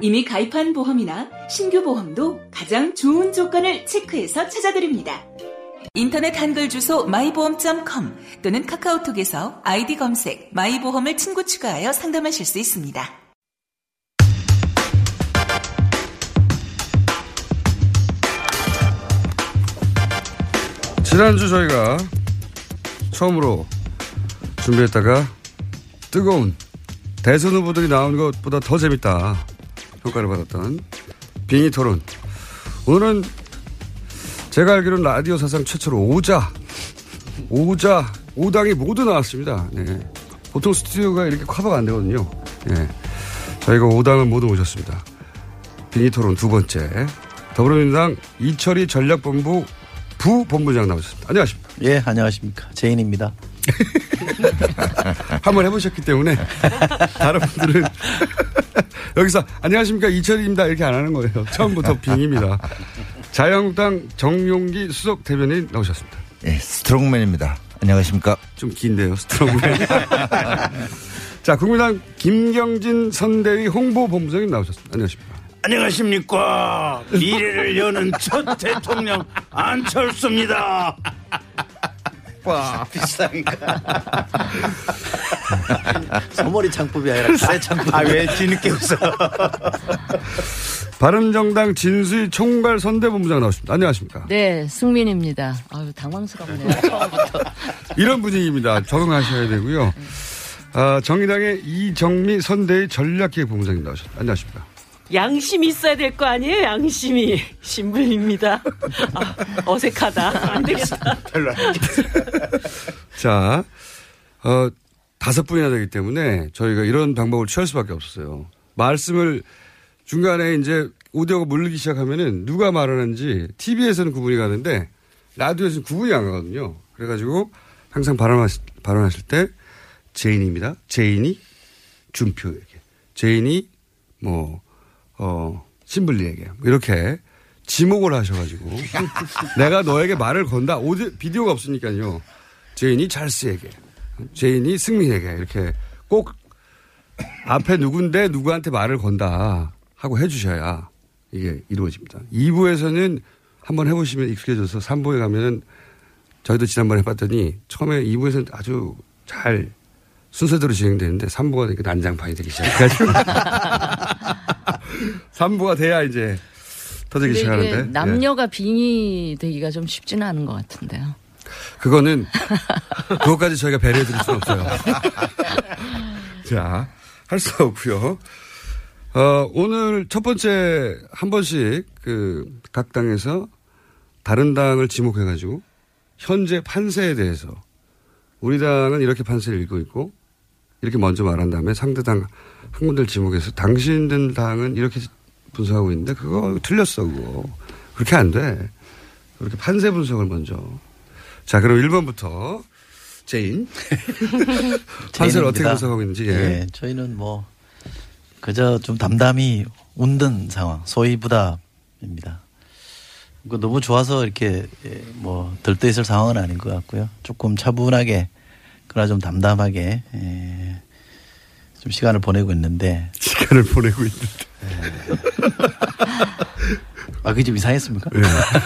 이미 가입한 보험이나 신규 보험도 가장 좋은 조건을 체크해서 찾아드립니다. 인터넷 한글 주소 마이보험.com 또는 카카오톡에서 아이디 검색 마이보험을 친구 추가하여 상담하실 수 있습니다. 지난주 저희가 처음으로 준비했다가 뜨거운 대선 후보들이 나온 것보다 더 재밌다 평가를 받았던 빙의 토론. 오늘은 제가 알기로는 라디오 사상 최초로 오자, 오자, 오당이 모두 나왔습니다. 네. 보통 스튜디오가 이렇게 커버가 안 되거든요. 네. 저희가 오당을 모두 모셨습니다. 빙의 토론 두 번째. 더불어민주당 이철희 전략본부 부본부장 나오셨습니다. 안녕하십니까. 예, 안녕하십니까. 제인입니다. 한번 해보셨기 때문에 다른 분들은 여기서 안녕하십니까 이철희입니다 이렇게 안 하는 거예요. 처음부터 빙의입니다. 자유한국당 정용기 수석 대변인 나오셨습니다. 예, 스트롱맨입니다. 안녕하십니까. 좀 긴데요, 스트롱맨. 자, 국민의당 김경진 선대위 홍보본부장님 나오셨습니다. 안녕하십니까. 안녕하십니까. 미래를 여는 첫 대통령 안철수입니다. 와, 비싼가. 소머리 창법이 아니라 가래 창법. 아, 왜 뒤늦게 웃어? 바른정당 진수희 총괄 선대본부장 나오십니다. 안녕하십니까. 네, 승민입니다. 아유, 당황스럽네요. 처음부터. 이런 분위기입니다. 적응하셔야 되고요. 아, 정의당의 이정미 선대위 전략기획본부장님 나오셨습니다. 안녕하십니까. 양심이 있어야 될 거 아니에요? 양심이. 신불입니다. 아, 어색하다. 안 되겠다. 별로 자, 어, 다섯 분이나 되기 때문에 저희가 이런 방법을 취할 수밖에 없었어요. 말씀을 중간에 이제 오디오가 물리기 시작하면은 누가 말하는지 TV에서는 구분이 가는데 라디오에서는 구분이 안 가거든요. 그래가지고 항상 발언하실, 발언하실 때 제인입니다. 제인이 준표에게. 제인이 뭐, 어, 심블리에게. 뭐 이렇게 지목을 하셔가지고 내가 너에게 말을 건다. 오디오, 비디오가 없으니까요. 제인이 찰스에게. 제인이 승민에게. 이렇게 꼭 앞에 누군데 누구한테 말을 건다. 하고 해주셔야 이게 이루어집니다. 2부에서는 한번 해보시면 익숙해져서 3부에 가면은 저희도 지난번에 해봤더니 처음에 2부에서는 아주 잘 순서대로 진행되는데 3부가 되니까 난장판이 되기 시작해가지고 3부가 돼야 이제 터지기 시작하는데 예. 남녀가 빙의 되기가 좀 쉽지는 않은 것 같은데요. 그거는 그것까지 저희가 배려해 드릴 수는 없어요. 자, 할 수 없고요. 어, 오늘 첫 번째 한 번씩 그 각 당에서 다른 당을 지목해 가지고 현재 판세에 대해서 우리 당은 이렇게 판세를 읽고 있고 이렇게 먼저 말한 다음에 상대당 학문들 지목해서 당신들 당은 이렇게 분석하고 있는데 그거 틀렸어 그거 그렇게 안 돼. 그렇게 판세 분석을 먼저. 자 그럼 1번부터 제인 판세를 어떻게. 분석하고 있는지 예. 예, 저희는 뭐 그저 좀 담담히 웃는 상황, 소이부답입니다. 그 너무 좋아서 이렇게 예, 뭐 들떠 있을 상황은 아닌 것 같고요. 조금 차분하게 그러나 좀 담담하게 예, 좀 시간을 보내고 있는데 시간을 보내고 있는데 아 그게 좀 이상했습니까?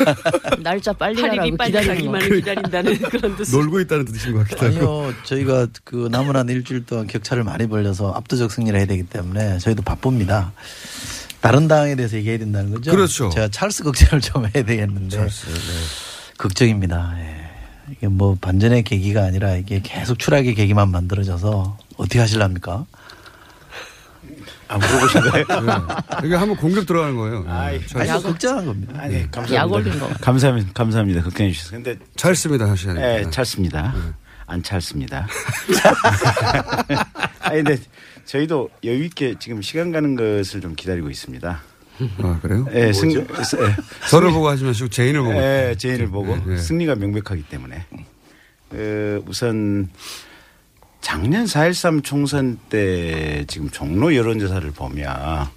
날짜 빨리 팔 가라고 거. 기다린다는 그런 뜻. 놀고 있다는 뜻인 것 같기도 하고. 아니요, 저희가 그 남은 한 일주일 동안 격차를 많이 벌려서 압도적 승리를 해야 되기 때문에 저희도 바쁩니다. 다른 당에 대해서 얘기해야 된다는 거죠. 그렇죠. 제가 찰스 걱정을 좀 해야 되겠는데 찰스, 네. 걱정입니다. 예. 이게 뭐 반전의 계기가 아니라 이게 계속 추락의 계기만 만들어져서 어떻게 하실랍니까? 안 물어보신 거예요? 이게 한번 공격 들어가는 거예요. 아이. 아니, 뭐 걱정한 겁니다. 아니, 약 감사합니다. 올린 거. 감사합니다. 감사합니다. 걱정해 주셔서. 근데 찰스입니다 하셔야 네, 됩니다. 찰습니다. 안 찰습니다. 아니, 근데 저희도 여유 있게 지금 시간 가는 것을 좀 기다리고 있습니다. 아 그래요? 예, 승, 예, 저를 보고 하지 마시고 제인을 보고. 예, 제인을 보고 네, 네. 승리가 명백하기 때문에 어, 우선 작년 4.13 총선 때 지금 종로 여론조사를 보면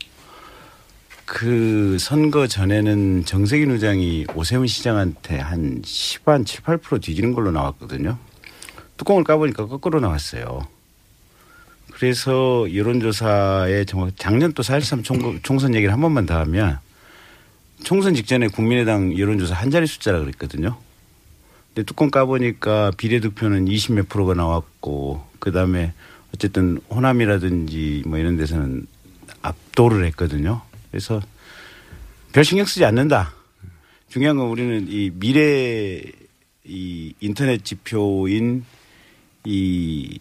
그 선거 전에는 정세균 의장이 오세훈 시장한테 한 10, 한 7, 8% 뒤지는 걸로 나왔거든요. 뚜껑을 까보니까 거꾸로 나왔어요. 그래서 여론조사에 정확 작년 또4.13 총, 총선 얘기를 한 번만 더 하면 총선 직전에 국민의당 여론조사 한 자리 숫자라 그랬거든요. 근데 뚜껑 까보니까 비례득표는 20몇 프로가 나왔고 그 다음에 어쨌든 호남이라든지 뭐 이런 데서는 압도를 했거든요. 그래서 별 신경 쓰지 않는다. 중요한 건 우리는 이 미래 이 인터넷 지표인 이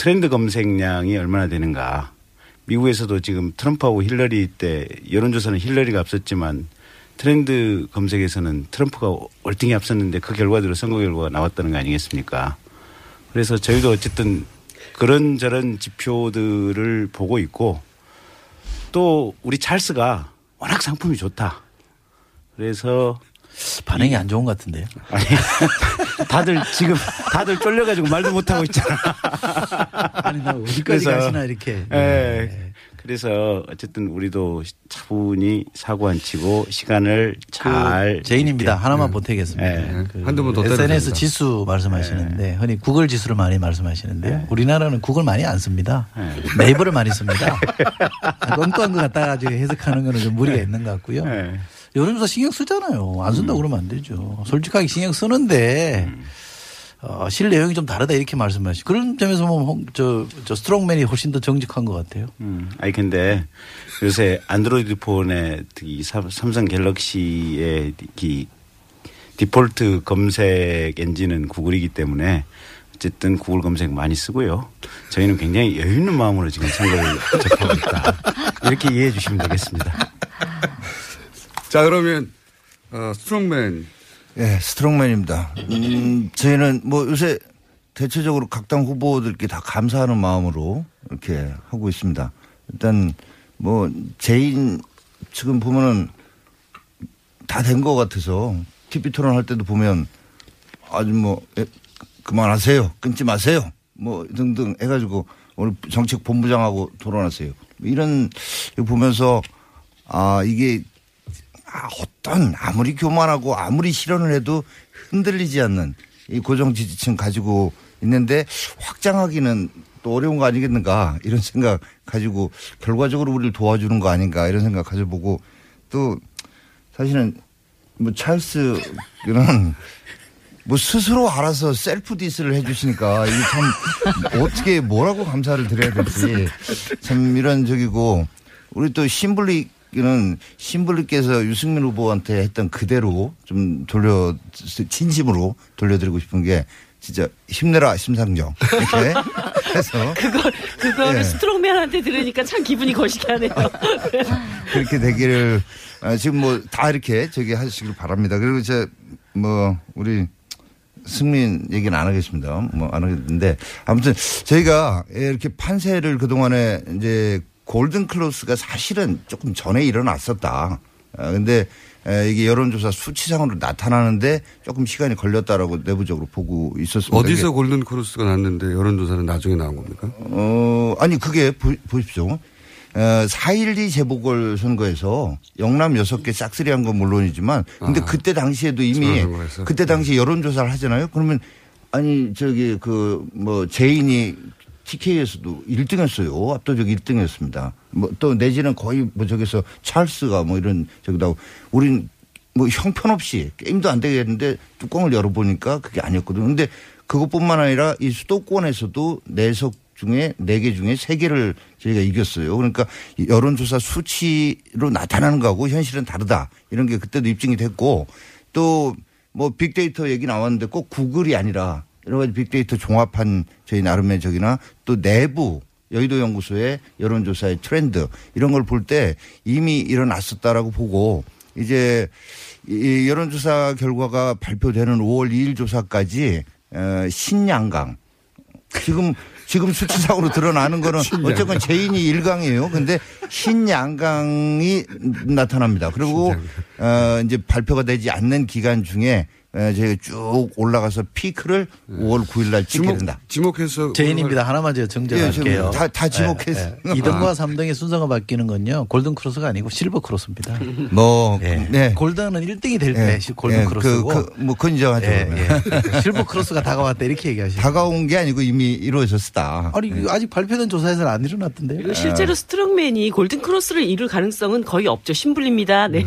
트렌드 검색량이 얼마나 되는가. 미국에서도 지금 트럼프하고 힐러리 때 여론조사는 힐러리가 앞섰지만 트렌드 검색에서는 트럼프가 월등히 앞섰는데 그 결과대로 선거 결과가 나왔다는 거 아니겠습니까? 그래서 저희도 어쨌든 그런저런 지표들을 보고 있고 또 우리 찰스가 워낙 상품이 좋다. 그래서 반응이 안 좋은 것 같은데요. 아니, 다들 지금 다들 쫄려가지고 말도 못 하고 있잖아. 아니, 나 어디까지 가시나 이렇게. 예. 그래서 어쨌든 우리도 차분히 사고 안 치고 시간을 잘. 그 제인입니다. 이렇게. 하나만 음. 보태겠습니다. 예. 그 한두 번더 때려도 SNS. 지수 말씀하시는데 흔히 구글 지수를 많이 말씀하시는데요. 우리나라는 구글 많이 안 씁니다. 네. 네이버를 많이 씁니다. 엉뚱한 거 갖다가 지금 해석하는 거는 좀 무리가 있는 것 같고요. 네. 여론조사 신경 쓰잖아요. 안 쓴다고 그러면 안 되죠. 솔직하게 신경 쓰는데 어, 실 내용이 좀 다르다 이렇게 말씀하시고 그런 점에서 보면 홍- 저, 저 스트롱맨이 훨씬 더 정직한 것 같아요. 음, 아니 근데 요새 안드로이드 폰의 이 삼- 삼성 갤럭시의 이 디폴트 검색 엔진은 구글이기 때문에 어쨌든 구글 검색 많이 쓰고요. 저희는 굉장히 여유 있는 마음으로 지금 선거를 접하고 있다. 이렇게 이해해 주시면 되겠습니다. 자 그러면 어, 스트롱맨 예, 스트롱맨입니다. 음, 저희는 뭐 요새 대체적으로 각 당 후보들께 다 감사하는 마음으로 이렇게 하고 있습니다. 일단 뭐 제인 지금 보면은 다 된 것 같아서 TV 토론 할 때도 보면 아주 뭐 예, 그만하세요. 끊지 마세요. 뭐 등등 해가지고 오늘 정책 본부장하고 토론하세요. 이런 거 보면서 아 이게 아, 어떤 아무리 교만하고 아무리 실언을 해도 흔들리지 않는 이 고정 지지층 가지고 있는데 확장하기는 또 어려운 거 아니겠는가? 이런 생각 가지고 결과적으로 우리를 도와주는 거 아닌가? 이런 생각 가져보고 또 사실은 뭐 찰스는 뭐 스스로 알아서 셀프 diss를 해주시니까 이게 참 어떻게 뭐라고 감사를 드려야 될지 참 이런 지경이고 우리 또 심블리는 심블리께서 유승민 후보한테 했던 그대로 좀 돌려 진심으로 돌려드리고 싶은 게 진짜 힘내라 심상정 이렇게 해서 그걸 그거를 예. 스트롱맨한테 들으니까 참 기분이 거시기하네요. 그렇게 되기를 아, 지금 뭐 다 이렇게 저기 하시길 바랍니다. 그리고 이제 뭐 우리 승민 얘기는 안 하겠습니다. 뭐 안 하겠는데 아무튼 저희가 이렇게 판세를 그동안에 이제 골든 클로스가 사실은 조금 전에 일어났었다. 아, 근데 에, 이게 여론조사 수치상으로 나타나는데 조금 시간이 걸렸다라고 내부적으로 보고 있었습니다. 어디서 골든 크로스가 났는데 여론조사는 나중에 나온 겁니까? 어, 아니 그게 보, 보십시오. 어, 4.12 재보궐 선거에서 영남 6개 싹쓸이 한 건 물론이지만 근데 아, 그때 당시에도 이미? 그때 당시 여론조사를 하잖아요. 그러면 아니 저기 그 뭐 제인이 TK에서도 1등했어요. 압도적 1등이었습니다. 뭐 또 내지는 거의 뭐 저기서 찰스가 뭐 이런 저기다 우린 뭐 형편없이 게임도 안 되겠는데 뚜껑을 열어보니까 그게 아니었거든요. 근데 그것뿐만 아니라 이 수도권에서도 네 석 중에 네 개 중에 세 개를 저희가 이겼어요. 그러니까 이 여론조사 수치로 나타나는 거하고 현실은 다르다. 이런 게 그때도 입증이 됐고 또 뭐 빅데이터 얘기 나왔는데 꼭 구글이 아니라 여러 가지 빅데이터 종합한 저희 나름의 저기나 또 내부 여의도 연구소의 여론조사의 트렌드 이런 걸 볼 때 이미 일어났었다라고 보고 이제 이 여론조사 결과가 발표되는 5월 2일 조사까지 어, 신양강 지금 지금 수치상으로 드러나는 거는 어쨌건 제인이 일강이에요. 근데 신양강이 나타납니다. 그리고 어 이제 발표가 되지 않는 기간 중에 에, 저희가 쭉 올라가서 피크를 5월 9일 날 찍게 된다. 지목해서 제인입니다. 하나만 제가 예, 정정할게요. 지금 다- 다 지목해서. 예, 예. 2등과 3등의 순서가 바뀌는 건요. 골든 크로스가 아니고 실버 크로스입니다. 뭐 예. 네. 골든은 1등이 될때 예. 골든 예, 크로스고 그, 그, 뭐. 예. 예. 실버 크로스가 다가왔다 이렇게 얘기하시죠. 다가온 게 아니고 이미 이루어졌다. 아니 아직 발표된 조사에서는 안 일어났던데요. 실제로 스트롱맨이 골든 크로스를 이룰 가능성은 거의 없죠. 심블리입니다. 네.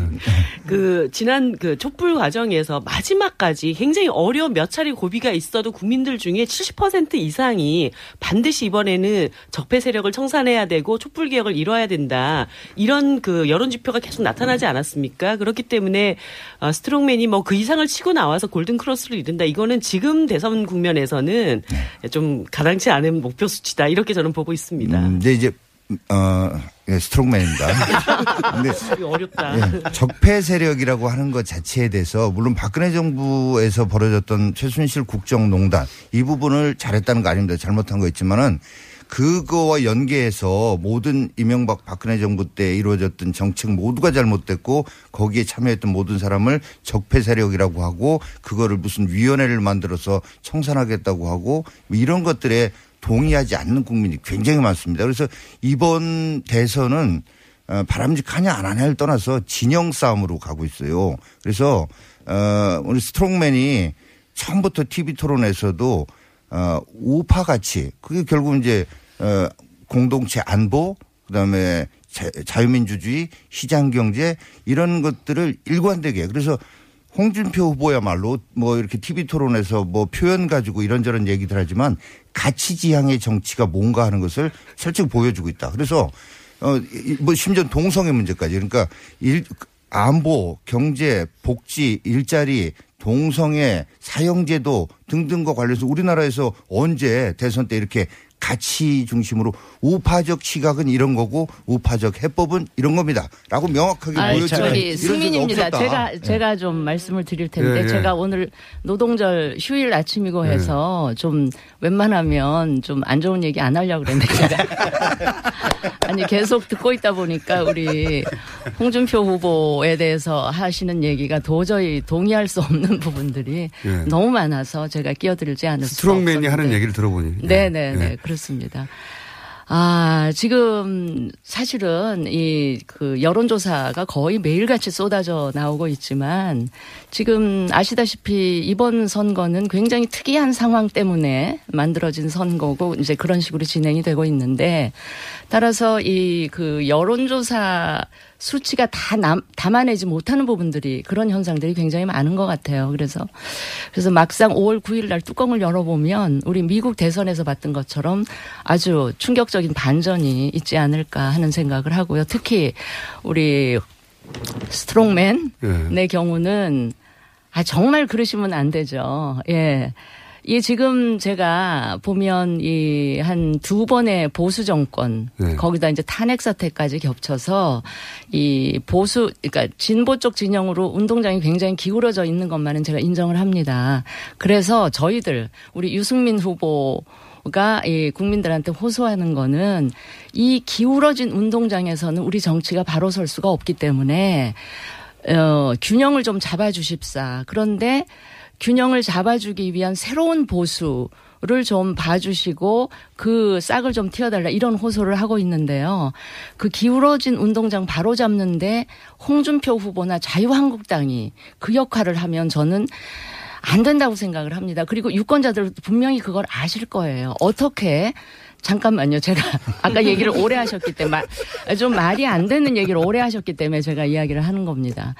그 지난 그 촛불 과정에서 마지막 까지 굉장히 어려운 몇 차례 고비가 있어도 국민들 중에 70% 이상이 반드시 이번에는 적폐 세력을 청산해야 되고 촛불 개혁을 이뤄야 된다. 이런 그 여론 지표가 계속 나타나지 않았습니까? 그렇기 때문에 어, 스트롱맨이 뭐 그 이상을 치고 나와서 골든 크로스를 이룬다. 이거는 지금 대선 국면에서는 좀 가당치 않은 목표 수치다. 이렇게 저는 보고 있습니다. 음, 근데 이제 어 예, 스트롱맨입니다. 근데 어렵다. 예, 적폐 세력이라고 하는 것 자체에 대해서 물론 박근혜 정부에서 벌어졌던 최순실 국정농단 이 부분을 잘했다는 거 아닙니다. 잘못한 거 있지만은 그거와 연계해서 모든 이명박 박근혜 정부 때 이루어졌던 정책 모두가 잘못됐고 거기에 참여했던 모든 사람을 적폐 세력이라고 하고 그거를 무슨 위원회를 만들어서 청산하겠다고 하고 뭐 이런 것들에 동의하지 않는 국민이 굉장히 많습니다. 그래서 이번 대선은 어, 바람직하냐 안 하냐를 떠나서 진영 싸움으로 가고 있어요. 그래서 어, 우리 스트롱맨이 처음부터 TV 토론에서도 어, 우파 가치 그게 결국 이제 어, 공동체 안보 그다음에 자, 자유민주주의 시장 경제 이런 것들을 일관되게 그래서 홍준표 후보야말로 뭐 이렇게 TV 토론에서 뭐 표현 가지고 이런저런 얘기들 하지만 가치 지향의 정치가 뭔가 하는 것을 실제 보여주고 있다. 그래서 어, 이- 뭐 심지어 동성애 문제까지 그러니까 일, 안보, 경제, 복지, 일자리, 동성애, 사형제도 등등과 관련해서 우리나라에서 언제 대선 때 이렇게 가치 중심으로 우파적 시각은 이런 거고 우파적 해법은 이런 겁니다. 라고 명확하게 보여주는 승민입니다. 제가 제가 좀 말씀을 드릴 텐데 예, 예. 제가 오늘 노동절 휴일 아침이고 해서 좀 웬만하면 좀 안 좋은 얘기 안 하려고 그랬는데 제가 아니 계속 듣고 있다 보니까 우리 홍준표 후보에 대해서 하시는 얘기가 도저히 동의할 수 없는 부분들이 예. 너무 많아서 제가 끼어들지 않을 수가 스트롱맨이 없었는데. 하는 얘기를 들어보니. 네네네 예. 그렇습니다. 아 지금 사실은 이 그 여론조사가 거의 매일같이 쏟아져 나오고 있지만 지금 아시다시피 이번 선거는 굉장히 특이한 상황 때문에 만들어진 선거고 이제 그런 식으로 진행이 되고 있는데 따라서 이 그 여론조사 수치가 다 남, 담아내지 못하는 부분들이 그런 현상들이 굉장히 많은 것 같아요. 그래서 그래서 막상 5월 9일 날 뚜껑을 열어보면 우리 미국 대선에서 봤던 것처럼 아주 충격적인 반전이 있지 않을까 하는 생각을 하고요. 특히 우리 스트롱맨의 경우는 아 정말 그러시면 안 되죠. 예. 이 지금 제가 보면 이 한 두 번의 보수 정권 네. 거기다 이제 탄핵 사태까지 겹쳐서 이 보수 그러니까 진보 쪽 진영으로 운동장이 굉장히 기울어져 있는 것만은 제가 인정을 합니다. 그래서 저희들 우리 유승민 후보 가이 국민들한테 호소하는 거는 이 기울어진 운동장에서는 우리 정치가 바로 설 수가 없기 때문에 어 균형을 좀 잡아 주십사. 그런데 균형을 잡아주기 위한 새로운 보수를 좀 봐주시고 그 싹을 좀 틔워달라 이런 호소를 하고 있는데요. 그 기울어진 운동장 바로 잡는데 홍준표 후보나 자유한국당이 그 역할을 하면 저는 안 된다고 생각을 합니다. 그리고 유권자들 분명히 그걸 아실 거예요. 어떻게 잠깐만요. 제가 아까 얘기를 오래 하셨기 때문에 마- 좀 말이 안 되는 얘기를 오래 하셨기 때문에 제가 이야기를 하는 겁니다.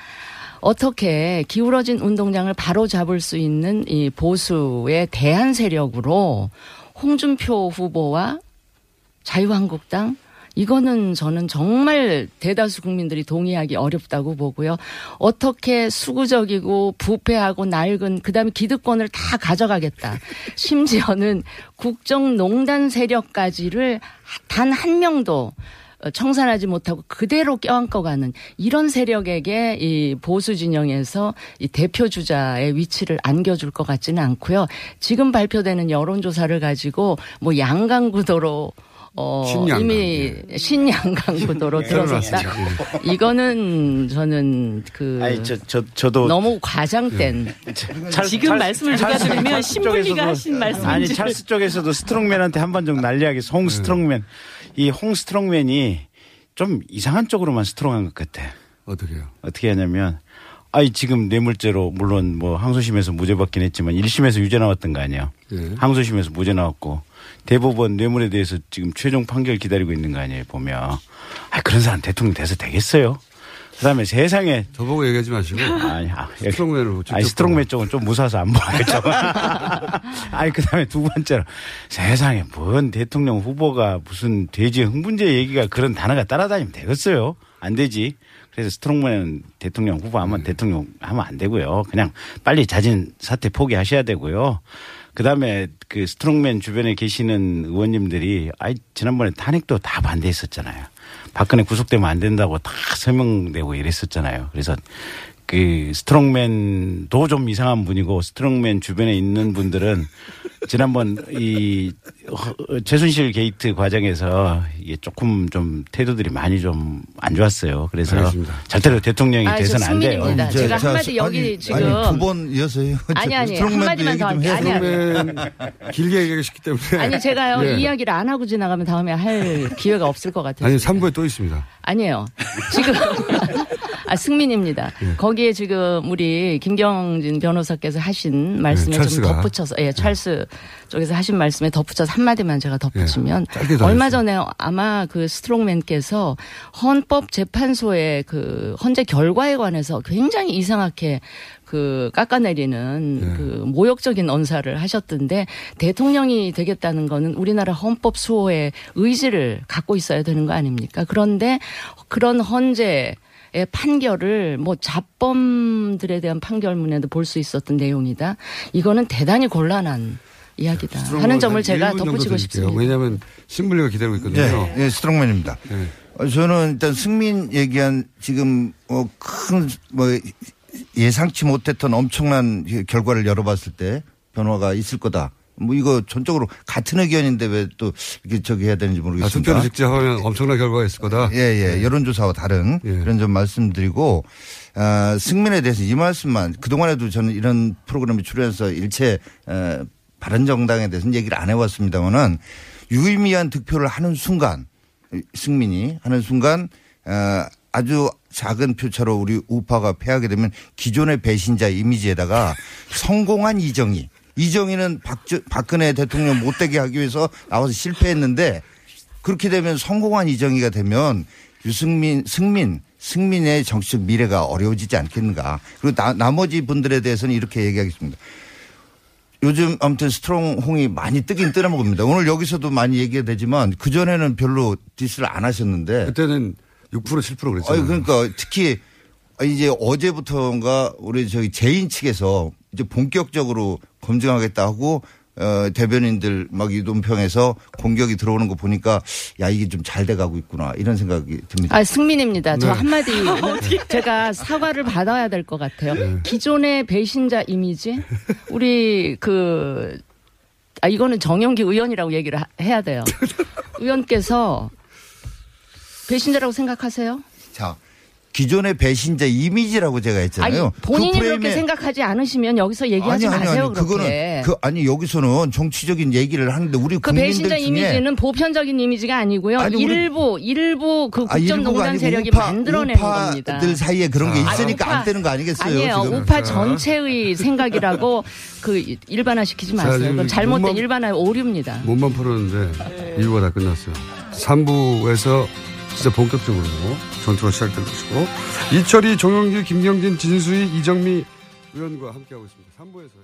어떻게 기울어진 운동장을 바로 잡을 수 있는 이 보수의 대한 세력으로 홍준표 후보와 자유한국당 이거는 저는 정말 대다수 국민들이 동의하기 어렵다고 보고요. 어떻게 수구적이고 부패하고 낡은 그다음에 기득권을 다 가져가겠다. 심지어는 국정농단 세력까지를 단 한 명도 어, 청산하지 못하고 그대로 껴안고 가는 이런 세력에게 이 보수 진영에서 이 대표 주자의 위치를 안겨줄 것 같지는 않고요. 지금 발표되는 여론조사를 가지고 뭐 양강 구도로 어, 신양강, 이미 신양강 구도로 예. 들어섰다. 들어섰죠. 이거는 저는 그 아니 저, 저 저도 너무 과장된 찰- 지금 찰- 말씀을 누가 찰스- 들으면 심블리가 하신 말씀인지 아니 찰스 쪽에서도 스트롱맨한테 한번좀 난리하게 홍 스트롱맨 이 홍 스트롱맨이 좀 이상한 쪽으로만 strong한 것 같아. 어떻게요? 어떻게 하냐면 아이 지금 뇌물죄로 물론 뭐 항소심에서 무죄 받긴 했지만 1심에서 유죄 나왔던 거 아니에요. 예. 항소심에서 무죄 나왔고 대법원 뇌물에 대해서 지금 최종 판결 기다리고 있는 거 아니에요 보면 아 그런 사람 대통령 돼서 되겠어요. 그다음에 세상에 저보고 얘기하지 마시고 아니 아, 스트롱맨으로 직접 아니 스트롱맨 쪽은 좀 무서워서 안 보겠죠. 아니 그다음에 두 번째로 세상에 뭔 대통령 후보가 무슨 돼지 흥분제 얘기가 그런 단어가 따라다니면 되겠어요. 안 되지. 그래서 스트롱맨 대통령 후보 하면 네. 대통령 하면 안 되고요. 그냥 빨리 자진 사퇴 포기하셔야 되고요. 그다음에 그 스트롱맨 주변에 계시는 의원님들이 아이 지난번에 탄핵도 다 반대했었잖아요. 박근혜 구속되면 안 된다고 다 서명되고 이랬었잖아요. 그래서 그 스트롱맨도 좀 이상한 분이고 스트롱맨 주변에 있는 분들은 지난번 이 허- 최순실 게이트 과정에서 이게 조금 좀 태도들이 많이 좀 안 좋았어요. 그래서 알겠습니다. 절대로 대통령이 아, 저 돼서는 안 돼요. 제가 자, 한마디 여기 아니, 지금 아니, 두번 이어서 요. 아니, 아니, 스트롱맨도 한마디만 더좀 할게요. 아니, 아니. 길게 얘기하기 때문에. 아니 제가요 예. 이 이야기를 안 하고 지나가면 다음에 할 기회가 없을 것 같아요. 아니 3부에 또 있습니다. 아니에요. 지금 아 승민입니다. 예. 거기에 지금 우리 김경진 변호사께서 하신 말씀에 좀 네, 찰스가. 네. 덧붙여서 예, 찰스 쪽에서 하신 말씀에 덧붙여서 한 마디만 제가 덧붙이면 예, 더 얼마. 전에 아마 그 스트롱맨께서 헌법재판소의 그 헌재 결과에 관해서 굉장히 이상하게 그 깎아내리는 네. 그 모욕적인 언사를 하셨던데 대통령이 되겠다는 거는 우리나라 헌법 수호의 의지를 갖고 있어야 되는 거 아닙니까? 그런데 그런 헌재 의 판결을 뭐 자범들에 대한 판결문에도 볼 수 있었던 내용이다. 이거는 대단히 곤란한 이야기다. 하는 점을 제가 덧붙이고. 싶습니다. 왜냐하면 신분리가 기다리고 있거든요. 예, 예, 스트롱맨입니다. 예. 어, 저는 일단 승민 얘기한 지금 어, 큰뭐 예상치 못했던 엄청난 결과를 열어봤을 때 변화가 있을 거다. 뭐 이거 전적으로 같은 의견인데 왜 또 이렇게 저기 해야 되는지 아, 모르겠습니다. 투표를 직접 하면 엄청난 결과가 있을 거다. 예, 예. 여론조사와 다른 예. 그런 점 말씀드리고, 아, 승민에 대해서 이 말씀만, 그동안에도 저는 이런 프로그램에 출연해서 일체, 에, 바른 정당에 대해서는 얘기를 안 해왔습니다만은 유의미한 득표를 하는 순간, 승민이 하는 순간, 어, 아주 작은 표차로 우리 우파가 패하게 되면 기존의 배신자 이미지에다가 성공한 이정희. 이정희는 박저, 박근혜 대통령 못되게 하기 위해서 나와서 실패했는데 그렇게 되면 성공한 이정희가 되면 유승민, 승민, 승민의 정치적 미래가 어려워지지 않겠는가. 그리고 나, 나머지 분들에 대해서는 이렇게 얘기하겠습니다. 요즘 아무튼 strong 홍이 많이 뜨긴 뜨나 봅니다. 오늘 여기서도 많이 얘기가 되지만 그전에는 별로 디스를 안 하셨는데. 그때는 6% 7% 그랬잖아요. 아니, 그러니까 특히 아, 이제 어제부터인가 우리 저기 제인 측에서 이제 본격적으로 검증하겠다 하고 어, 대변인들 막 이동평에서 공격이 들어오는 거 보니까 야 이게 좀 잘 돼가고 있구나 이런 생각이 듭니다. 아, 승민입니다. 저 네. 한마디 제가 사과를 받아야 될 것 같아요. 네. 기존의 배신자 이미지 우리 그 아, 이거는 정영기 의원이라고 얘기를 하- 해야 돼요. 의원께서 배신자라고 생각하세요? 자 기존의 배신자 이미지라고 제가 했잖아요. 아니 본인이 그 그렇게 프레임에- 생각하지 않으시면 여기서 얘기하지 아니, 아니, 마세요. 아니, 그렇게. 그거는 그 아니 여기서는 정치적인 얘기를 하는데 우리 그 국민들 배신자 중에 이미지는 보편적인 이미지가 아니고요. 아니, 우리- 일부 일부 그 아, 일부가 국정농단 세력이 우파- 만들어낸 우파들 겁니다. 사이에 그런 게 아, 있으니까 우파- 안 되는 거 아니겠어요? 아니에요. 지금? 우파 전체의 생각이라고 그 일반화시키지 자, 마세요. 그건 잘못된 몸만- 일반화 오류입니다. 몸만 풀었는데 이유가 다 끝났어요. 3부에서 진짜 본격적으로 전투가 시작될 것이고 이철이, 정영길, 김경진, 진수희, 이정미 의원과 함께하고 있습니다. 3부에서